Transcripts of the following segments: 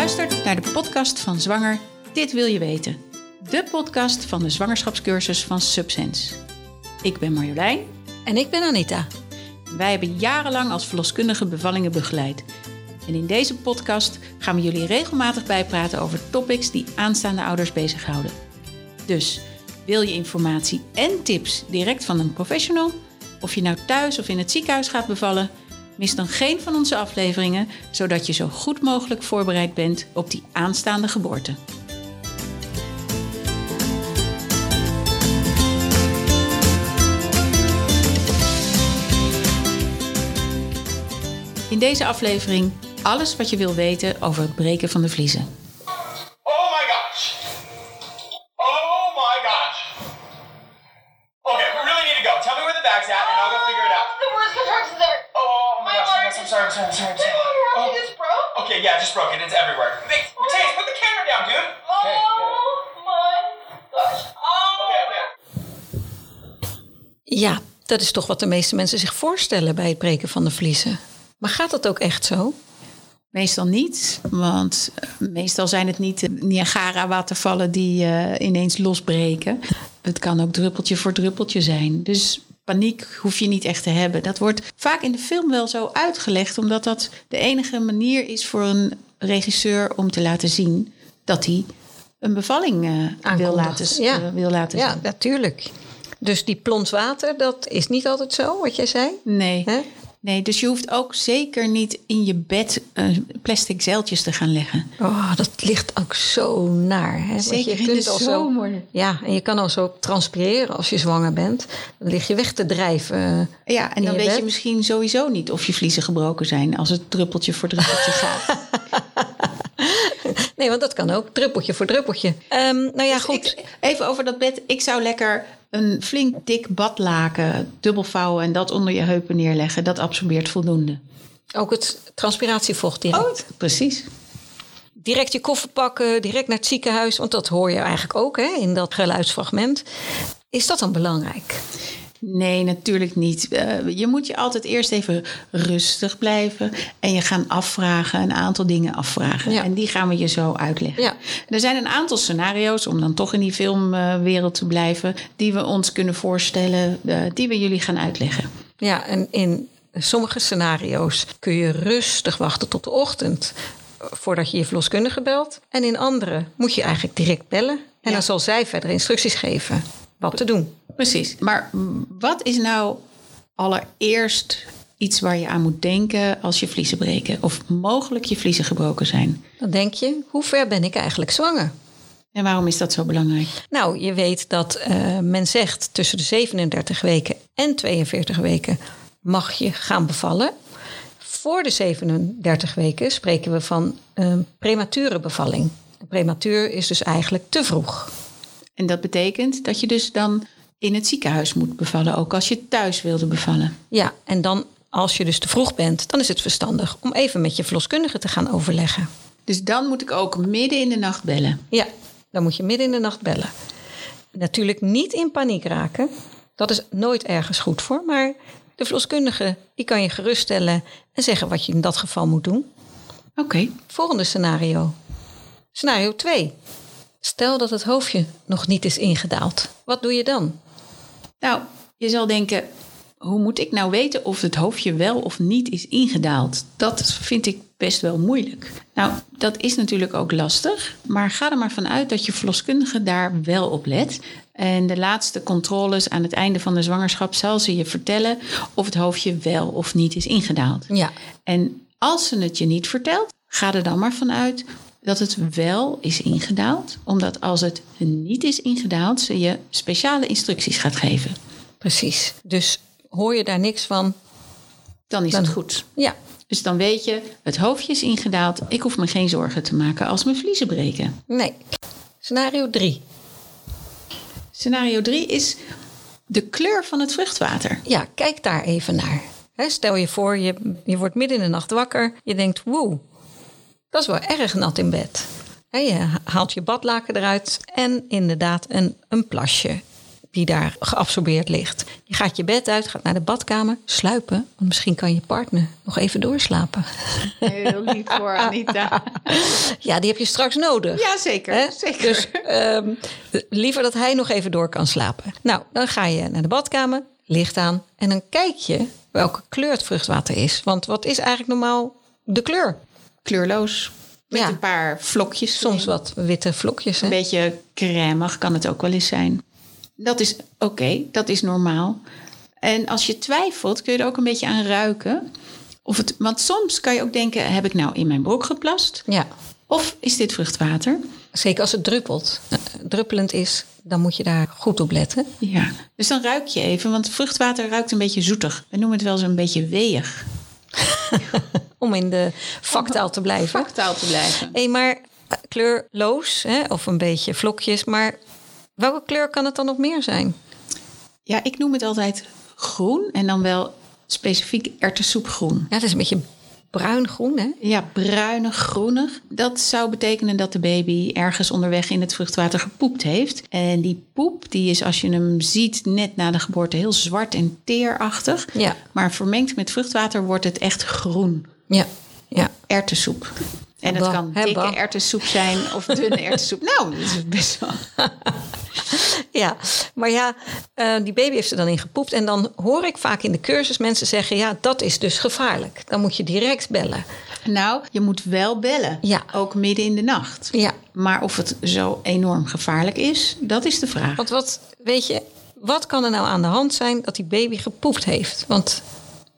luistert naar de podcast van Zwanger Dit Wil Je Weten. De podcast van de zwangerschapscursus van Subsense. Ik ben Marjolein. En ik ben Anita. Wij hebben jarenlang als verloskundige bevallingen begeleid. En in deze podcast gaan we jullie regelmatig bijpraten over topics die aanstaande ouders bezighouden. Dus wil je informatie en tips direct van een professional? Of je nou thuis of in het ziekenhuis gaat bevallen? Mis dan geen van onze afleveringen, zodat je zo goed mogelijk voorbereid bent op die aanstaande geboorte. In deze aflevering alles wat je wil weten over het breken van de vliezen. It's everywhere. Hey, Mateus, put the camera down, dude. Okay, Oh my gosh. Oh. okay, okay. Ja, dat is toch wat de meeste mensen zich voorstellen bij het breken van de vliezen. Maar gaat dat ook echt zo? Meestal niet, want eh, meestal zijn het niet de Niagara-watervallen die eh, ineens losbreken. Het kan ook druppeltje voor druppeltje zijn. Dus paniek hoef je niet echt te hebben. Dat wordt vaak in de film wel zo uitgelegd, omdat dat de enige manier is voor een regisseur om te laten zien dat hij een bevalling eh, wil laten, Ja. wil laten Ja, zien. natuurlijk. Dus die plons water, dat is niet altijd zo, wat jij zei? Nee. Nee, dus je hoeft ook zeker niet in je bed eh, plastic zeiltjes te gaan leggen. Oh, dat ligt ook zo naar. Hè? Want Zeker je in de al zo, ja, en je kan al zo transpireren als je zwanger bent. Dan lig je weg te drijven. eh, Ja, en dan je weet je misschien sowieso niet of je vliezen gebroken zijn als het druppeltje voor druppeltje gaat. Nee, want dat kan ook. Druppeltje voor druppeltje. Ehm, nou ja, goed. Ik- even over dat bed. Ik zou lekker een flink dik badlaken dubbelvouwen en dat onder je heupen neerleggen. Dat absorbeert voldoende. Ook het transpiratievocht direct. Oh, precies. Direct je koffer pakken, direct naar het ziekenhuis. Want dat hoor je eigenlijk ook hè, in dat geluidsfragment. Is dat dan belangrijk? Nee, natuurlijk niet. Eh, je moet je altijd eerst even rustig blijven en je gaan afvragen, een aantal dingen afvragen. Ja. En die gaan we je zo uitleggen. Ja. Er zijn een aantal scenario's, om dan toch in die filmwereld te blijven, die we ons kunnen voorstellen, eh, die we jullie gaan uitleggen. Ja, en in sommige scenario's kun je rustig wachten tot de ochtend eh, voordat je je verloskundige belt. En in andere moet je eigenlijk direct bellen. En Ja. dan zal zij verder instructies geven wat te doen. Precies. Maar wat is nou allereerst iets waar je aan moet denken als je vliezen breken? Of mogelijk je vliezen gebroken zijn? Dan denk je, hoe ver ben ik eigenlijk zwanger? En waarom is dat zo belangrijk? Nou, je weet dat eh, men zegt tussen de 37 weken en 42 weken mag je gaan bevallen. Voor de 37 weken spreken we van een premature bevalling. Prematuur is dus eigenlijk te vroeg. En dat betekent dat je dus dan in het ziekenhuis moet bevallen, ook als je thuis wilde bevallen. Ja, en dan als je dus te vroeg bent, dan is het verstandig om even met je verloskundige te gaan overleggen. Dus dan moet ik ook midden in de nacht bellen. Ja, dan moet je midden in de nacht bellen. Natuurlijk niet in paniek raken. Dat is nooit ergens goed voor. Maar de verloskundige die kan je geruststellen en zeggen wat je in dat geval moet doen. Oké. Volgende scenario. Scenario 2. Stel dat het hoofdje nog niet is ingedaald. Wat doe je dan? Nou, je zal denken, hoe moet ik nou weten of het hoofdje wel of niet is ingedaald? Dat vind ik best wel moeilijk. Nou, dat is natuurlijk ook lastig, maar ga er maar vanuit dat je verloskundige daar wel op let. En de laatste controles aan het einde van de zwangerschap zal ze je vertellen of het hoofdje wel of niet is ingedaald. Ja, En als ze het je niet vertelt, ga er dan maar vanuit dat het wel is ingedaald. Omdat als het niet is ingedaald, ze je speciale instructies gaat geven. precies. Dus hoor je daar niks van? Dan is Dan- het goed. Ja, Dus dan weet je, het hoofdje is ingedaald. Ik hoef me geen zorgen te maken als mijn vliezen breken. nee. Scenario 3. Scenario 3 is de kleur van het vruchtwater. Ja, kijk daar even naar. Stel je voor, je, je wordt midden in de nacht wakker. Je denkt, woe, dat is wel erg nat in bed. Je haalt je badlaken eruit en inderdaad een, een plasje. die daar geabsorbeerd ligt. Je gaat je bed uit, gaat naar de badkamer, sluipen. Want misschien kan je partner nog even doorslapen. Heel lief voor Anita. Ja, die heb je straks nodig. Ja, zeker. Hè? zeker. Dus ehm, liever dat hij nog even door kan slapen. Nou, dan ga je naar de badkamer, licht aan. En dan kijk je welke kleur het vruchtwater is. Want wat is eigenlijk normaal de kleur? Kleurloos. Met Ja. een paar vlokjes. Soms wat witte vlokjes. Hè? Een beetje crèmig kan het ook wel eens zijn. Dat is oké, dat is normaal. En als je twijfelt, kun je er ook een beetje aan ruiken. Of het, want soms kan je ook denken, heb ik nou in mijn broek geplast? Ja, Of is dit vruchtwater? zeker als het druppelt. eh, druppelend is, dan moet je daar goed op letten. Ja. Dus dan ruik je even, want vruchtwater ruikt een beetje zoetig. We noemen het wel eens een beetje weeg. Om in de vaktaal te blijven. Vaktaal te blijven. Hé, maar eh, kleurloos hè, of een beetje vlokjes. Maar welke kleur kan het dan nog meer zijn? Ja, ik noem het altijd groen en dan wel specifiek erwtensoepgroen. Ja, het is een beetje bruin-groen, hè? Ja, bruinig, groenig. Dat zou betekenen dat de baby ergens onderweg in het vruchtwater gepoept heeft. En die poep, die is als je hem ziet net na de geboorte heel zwart en teerachtig. Ja. Maar vermengd met vruchtwater wordt het echt groen. Ja, ja. Erwtensoep. En het Bah, kan hè, dikke bah. erwtensoep zijn of dunne erwtensoep. Nou, dat is best wel... Ja, maar ja, eh, die baby heeft er dan in gepoept. En dan hoor ik vaak in de cursus mensen zeggen... ja, dat is dus gevaarlijk. Dan moet je direct bellen. Nou, je moet wel bellen. Ja. Ook midden in de nacht. Ja, Maar of het zo enorm gevaarlijk is, dat is de vraag. want wat, weet je... Wat kan er nou aan de hand zijn dat die baby gepoept heeft? Want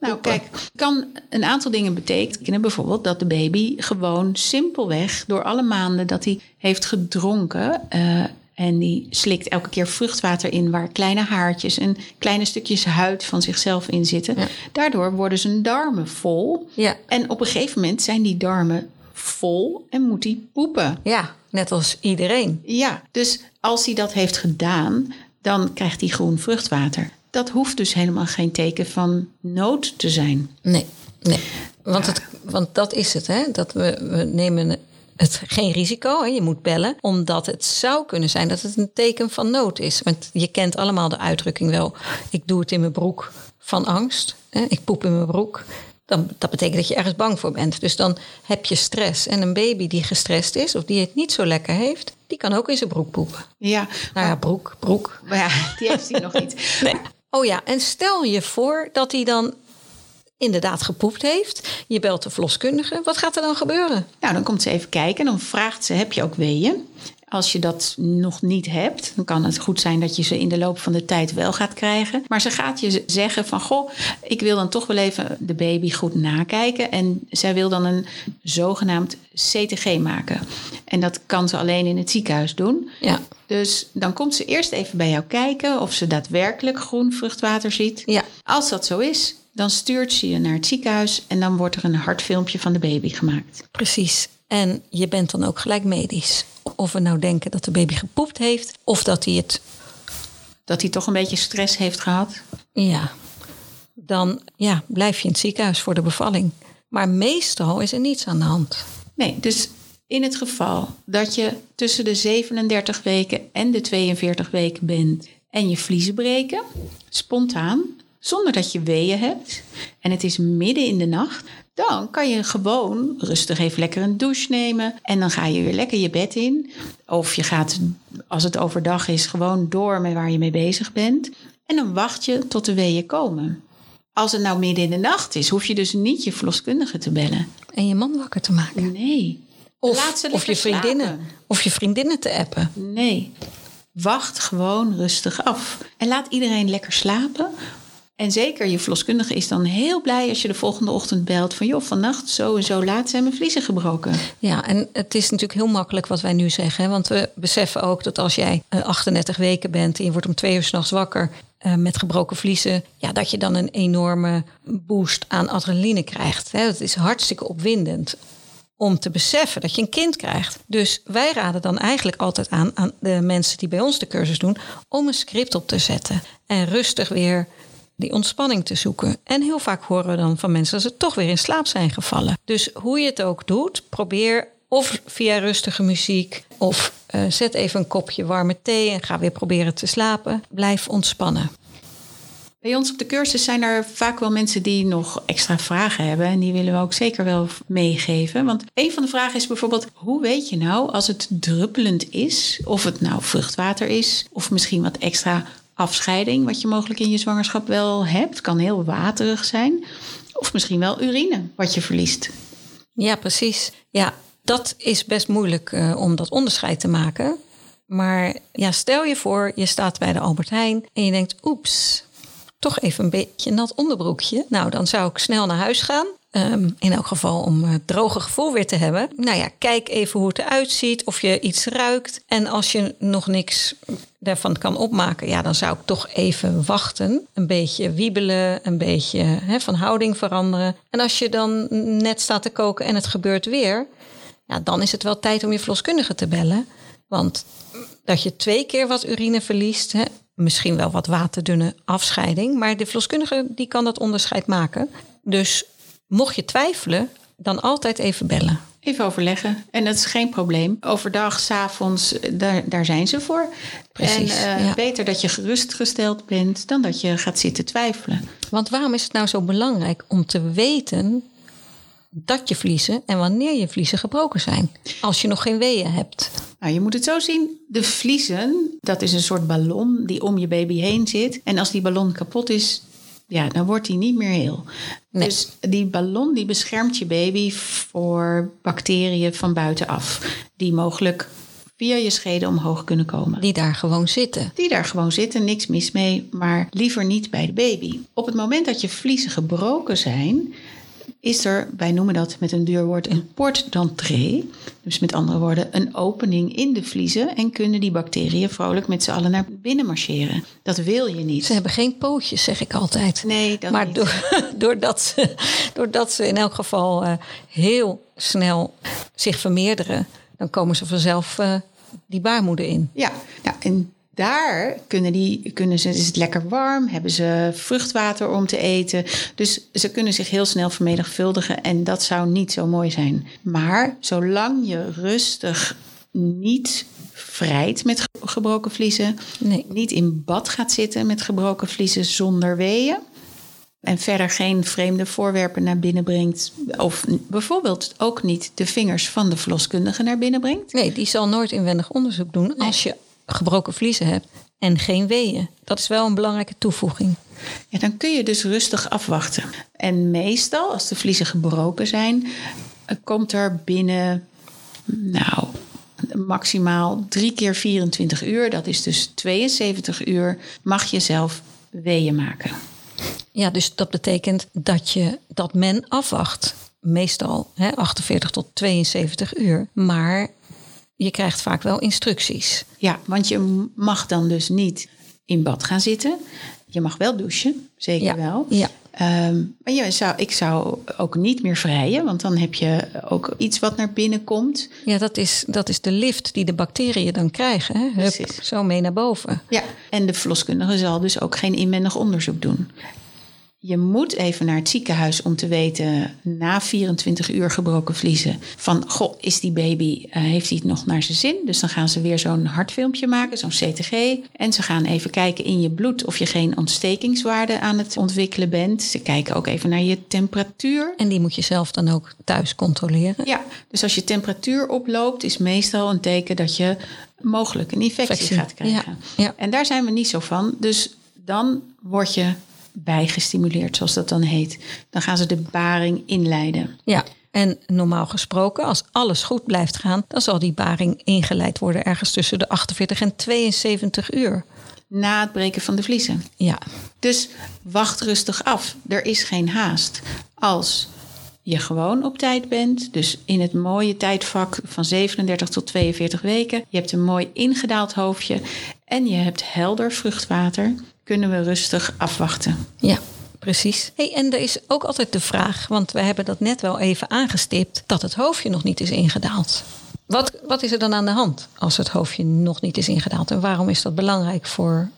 Nou, kijk, kan een aantal dingen betekenen. Bijvoorbeeld dat de baby gewoon simpelweg door alle maanden dat hij heeft gedronken. eh, en die slikt elke keer vruchtwater in waar kleine haartjes en kleine stukjes huid van zichzelf in zitten. Ja. Daardoor worden zijn darmen vol. Ja. En op een gegeven moment zijn die darmen vol en moet hij poepen. ja, net als iedereen. Ja, dus als hij dat heeft gedaan, dan krijgt hij groen vruchtwater. Dat hoeft dus helemaal geen teken van nood te zijn. Nee, nee. Want, het, want dat is het, hè? Dat we, we nemen het geen risico. Hè? Je moet bellen, omdat het zou kunnen zijn dat het een teken van nood is. Want je kent allemaal de uitdrukking wel. Ik doe het in mijn broek van angst. Hè? Ik poep in mijn broek. Dan, dat betekent dat je ergens bang voor bent. Dus dan heb je stress. En een baby die gestrest is of die het niet zo lekker heeft, die kan ook in zijn broek poepen. Ja, Nou ja, broek, broek. maar ja, die heeft hij nog niet. Nee. Oh ja, en stel je voor dat hij dan inderdaad gepoept heeft. Je belt de verloskundige. Wat gaat er dan gebeuren? Nou, dan komt ze even kijken. Dan vraagt ze, heb je ook weeën? Als je dat nog niet hebt, dan kan het goed zijn dat je ze in de loop van de tijd wel gaat krijgen. Maar ze gaat je zeggen van, goh, ik wil dan toch wel even de baby goed nakijken. En zij wil dan een zogenaamd CTG maken. En dat kan ze alleen in het ziekenhuis doen. Ja, Dus dan komt ze eerst even bij jou kijken of ze daadwerkelijk groen vruchtwater ziet. Ja. Als dat zo is, dan stuurt ze je naar het ziekenhuis en dan wordt er een hartfilmpje van de baby gemaakt. precies. En je bent dan ook gelijk medisch. Of we nou denken dat de baby gepoept heeft, of dat hij het, Dat hij toch een beetje stress heeft gehad. ja, dan ja, blijf je in het ziekenhuis voor de bevalling. Maar meestal is er niets aan de hand. Nee, dus in het geval dat je tussen de 37 weken en de 42 weken bent en je vliezen breken, spontaan, zonder dat je weeën hebt en het is midden in de nacht, dan kan je gewoon rustig even lekker een douche nemen en dan ga je weer lekker je bed in. Of je gaat, als het overdag is, gewoon door met waar je mee bezig bent. En dan wacht je tot de weeën komen. Als het nou midden in de nacht is, hoef je dus niet je verloskundige te bellen. En je man wakker te maken. Nee. Of, je vriendinnen. slapen. Of je vriendinnen te appen. Nee. Wacht gewoon rustig af. En laat iedereen lekker slapen. En zeker je verloskundige is dan heel blij als je de volgende ochtend belt van joh, vannacht zo en zo laat zijn mijn vliezen gebroken. Ja, en het is natuurlijk heel makkelijk wat wij nu zeggen. Want we beseffen ook dat als jij eh, 38 weken bent en je wordt om twee uur s'nachts wakker eh, met gebroken vliezen, ja, dat je dan een enorme boost aan adrenaline krijgt. Hè. Het is hartstikke opwindend om te beseffen dat je een kind krijgt. Dus wij raden dan eigenlijk altijd aan aan de mensen die bij ons de cursus doen om een script op te zetten en rustig weer die ontspanning te zoeken. En heel vaak horen we dan van mensen dat ze toch weer in slaap zijn gevallen. Dus hoe je het ook doet, probeer Of via rustige muziek. Of eh, zet even een kopje warme thee en ga weer proberen te slapen. Blijf ontspannen. Bij ons op de cursus zijn er vaak wel mensen die nog extra vragen hebben. En die willen we ook zeker wel meegeven. Want een van de vragen is bijvoorbeeld: hoe weet je nou als het druppelend is, of het nou vruchtwater is, of misschien wat extra afscheiding, wat je mogelijk in je zwangerschap wel hebt, kan heel waterig zijn, of misschien wel urine wat je verliest. Ja, precies. Ja, dat is best moeilijk uh, om dat onderscheid te maken. Maar ja, stel je voor, je staat bij de Albert Heijn en je denkt: oeps, toch even een beetje nat onderbroekje. Nou, dan zou ik snel naar huis gaan. Um, in elk geval om het droge gevoel weer te hebben. Nou ja, kijk even hoe het eruit ziet, of je iets ruikt. En als je nog niks daarvan kan opmaken, ja, dan zou ik toch even wachten. Een beetje wiebelen, een beetje van houding veranderen. En als je dan net staat te koken en het gebeurt weer, ja, dan is het wel tijd om je verloskundige te bellen. Want dat je twee keer wat urine verliest, misschien wel wat waterdunne afscheiding, maar de verloskundige die kan dat onderscheid maken. Dus mocht je twijfelen, dan altijd even bellen. Even overleggen. En dat is geen probleem. Overdag, s'avonds, daar, daar zijn ze voor. Precies, en uh, ja. beter dat je gerustgesteld bent dan dat je gaat zitten twijfelen. Want waarom is het nou zo belangrijk om te weten dat je vliezen en wanneer je vliezen gebroken zijn? Als je nog geen weeën hebt. Nou, je moet het zo zien. De vliezen, dat is een soort ballon die om je baby heen zit. En als die ballon kapot is, ja, dan wordt die niet meer heel. Nee. Dus die ballon die beschermt je baby voor bacteriën van buitenaf. Die mogelijk via je schede omhoog kunnen komen. Die daar gewoon zitten. Die daar gewoon zitten, niks mis mee, maar liever niet bij de baby. Op het moment dat je vliezen gebroken zijn, is er, wij noemen dat met een duur woord, een port d'entrée. Dus met andere woorden, een opening in de vliezen en kunnen die bacteriën vrolijk met z'n allen naar binnen marcheren. Dat wil je niet. Ze hebben geen pootjes, zeg ik altijd. Nee, dat maar niet. door, doordat, ze, doordat ze in elk geval uh, heel snel zich vermeerderen, dan komen ze vanzelf uh, die baarmoeder in. Ja, nou, en daar kunnen, die, kunnen ze, is het lekker warm, hebben ze vruchtwater om te eten. Dus ze kunnen zich heel snel vermenigvuldigen en dat zou niet zo mooi zijn. Maar zolang je rustig niet vrijt met gebroken vliezen, nee. niet in bad gaat zitten met gebroken vliezen zonder weeën. En verder geen vreemde voorwerpen naar binnen brengt. Of bijvoorbeeld ook niet de vingers van de verloskundige naar binnen brengt. Nee, die zal nooit inwendig onderzoek doen Nee. als je gebroken vliezen hebt en geen weeën. Dat is wel een belangrijke toevoeging. Ja, dan kun je dus rustig afwachten. En meestal, als de vliezen gebroken zijn, eh, komt er binnen, nou, maximaal drie keer 24 uur, dat is dus 72 uur, mag je zelf weeën maken. Ja, dus dat betekent dat, je, dat men afwacht. Meestal hè, 48 tot 72 uur. Maar je krijgt vaak wel instructies. Ja, want je mag dan dus niet in bad gaan zitten. Je mag wel douchen, zeker Ja, wel. ja. Um, maar je zou, ik zou ook niet meer vrijen, want dan heb je ook iets wat naar binnen komt. Ja, dat is, dat is de lift die de bacteriën dan krijgen. Hè? Hup, zo mee naar boven. Ja, en de verloskundige zal dus ook geen inwendig onderzoek doen. Je moet even naar het ziekenhuis om te weten, na 24 uur gebroken vliezen, van goh, is die baby, uh, heeft hij het nog naar zijn zin? Dus dan gaan ze weer zo'n hartfilmpje maken, zo'n CTG. En ze gaan even kijken in je bloed of je geen ontstekingswaarde aan het ontwikkelen bent. Ze kijken ook even naar je temperatuur. En die moet je zelf dan ook thuis controleren. Ja, dus als je temperatuur oploopt, is meestal een teken dat je mogelijk een infectie, Infectie, gaat krijgen. ja, ja. En daar zijn we niet zo van. Dus dan word je bijgestimuleerd, zoals dat dan heet. Dan gaan ze de baring inleiden. Ja, en normaal gesproken, als alles goed blijft gaan, dan zal die baring ingeleid worden ergens tussen de 48 en 72 uur. Na het breken van de vliezen. Ja, Dus wacht rustig af. Er is geen haast. Als je gewoon op tijd bent, dus in het mooie tijdvak van 37 tot 42 weken, je hebt een mooi ingedaald hoofdje en je hebt helder vruchtwater, kunnen we rustig afwachten. ja. Precies. Hey, en er is ook altijd de vraag, want we hebben dat net wel even aangestipt, dat het hoofdje nog niet is ingedaald. Wat, wat is er dan aan de hand als het hoofdje nog niet is ingedaald? En waarom is dat belangrijk voor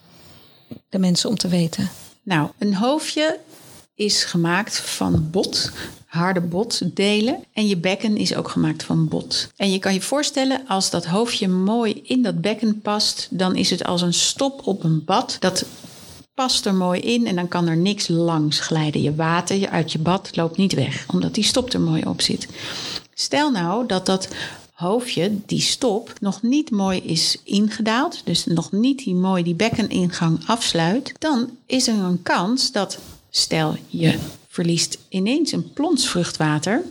de mensen om te weten? Nou, een hoofdje is gemaakt van bot, harde botdelen. En je bekken is ook gemaakt van bot. En je kan je voorstellen, als dat hoofdje mooi in dat bekken past, dan is het als een stop op een bad. Dat past er mooi in en dan kan er niks langs glijden. Je water uit je bad loopt niet weg, omdat die stop er mooi op zit. Stel nou dat dat hoofdje, die stop, nog niet mooi is ingedaald, dus nog niet die mooi die bekkeningang afsluit, dan is er een kans dat, stel je verliest ineens een plons vruchtwater,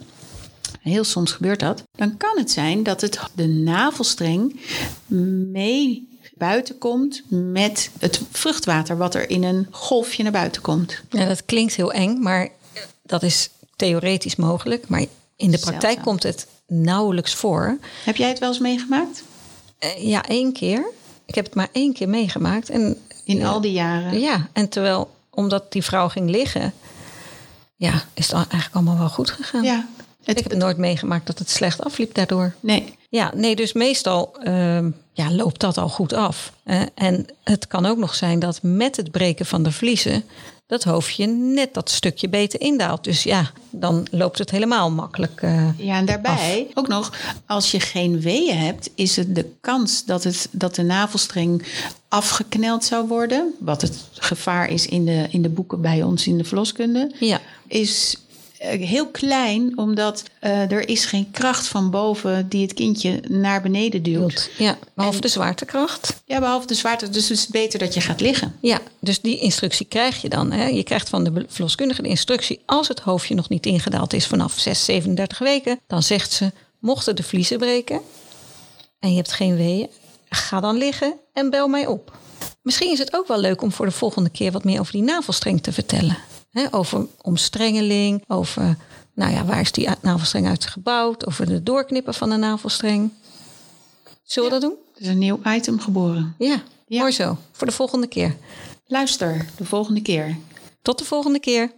heel soms gebeurt dat, dan kan het zijn dat het de navelstreng mee buiten komt met het vruchtwater wat er in een golfje naar buiten komt. Ja, dat klinkt heel eng, maar dat is theoretisch mogelijk. Maar in de praktijk komt het nauwelijks voor. Heb jij het wel eens meegemaakt? Eh, ja, één keer. Ik heb het maar één keer meegemaakt. En, In ja, al die jaren? Ja, en terwijl, omdat die vrouw ging liggen, ja, is het eigenlijk allemaal wel goed gegaan. Ja. Het, Ik heb nooit meegemaakt dat het slecht afliep daardoor. nee, Ja, nee, dus meestal ehm, ja, loopt dat al goed af. En het kan ook nog zijn dat met het breken van de vliezen dat hoofdje net dat stukje beter indaalt. Dus ja, dan loopt het helemaal makkelijk. eh. Ja, en daarbij ook nog, als je geen weeën hebt, is het de kans dat, het, dat de navelstreng afgekneld zou worden, wat het gevaar is in de, in de boeken bij ons in de verloskunde, ja, is heel klein, omdat eh, er is geen kracht van boven die het kindje naar beneden duwt. ja, behalve En- de zwaartekracht. Ja, behalve de zwaarte, dus het is beter dat je gaat liggen. Ja, dus die instructie krijg je dan. Hè. Je krijgt van de verloskundige de instructie... als het hoofdje nog niet ingedaald is vanaf 6, 37 weken... dan zegt ze, mochten de vliezen breken... en je hebt geen weeën, ga dan liggen en bel mij op. Misschien is het ook wel leuk om voor de volgende keer... wat meer over die navelstreng te vertellen. Over omstrengeling, over... nou ja, waar is die navelstreng uit gebouwd... over de doorknippen van de navelstreng. Zullen we dat doen? Er is een nieuw item geboren. Ja, Ja. mooi zo. Voor de volgende keer. Luister de volgende keer. Tot de volgende keer.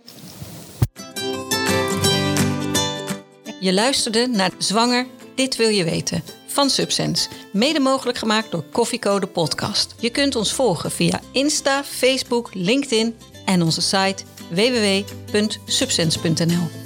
Je luisterde naar Zwanger, dit wil je weten van Subsense. Mede mogelijk gemaakt door Koffiecode Podcast. Je kunt ons volgen via Insta, Facebook, LinkedIn en onze site www.subsense.nl.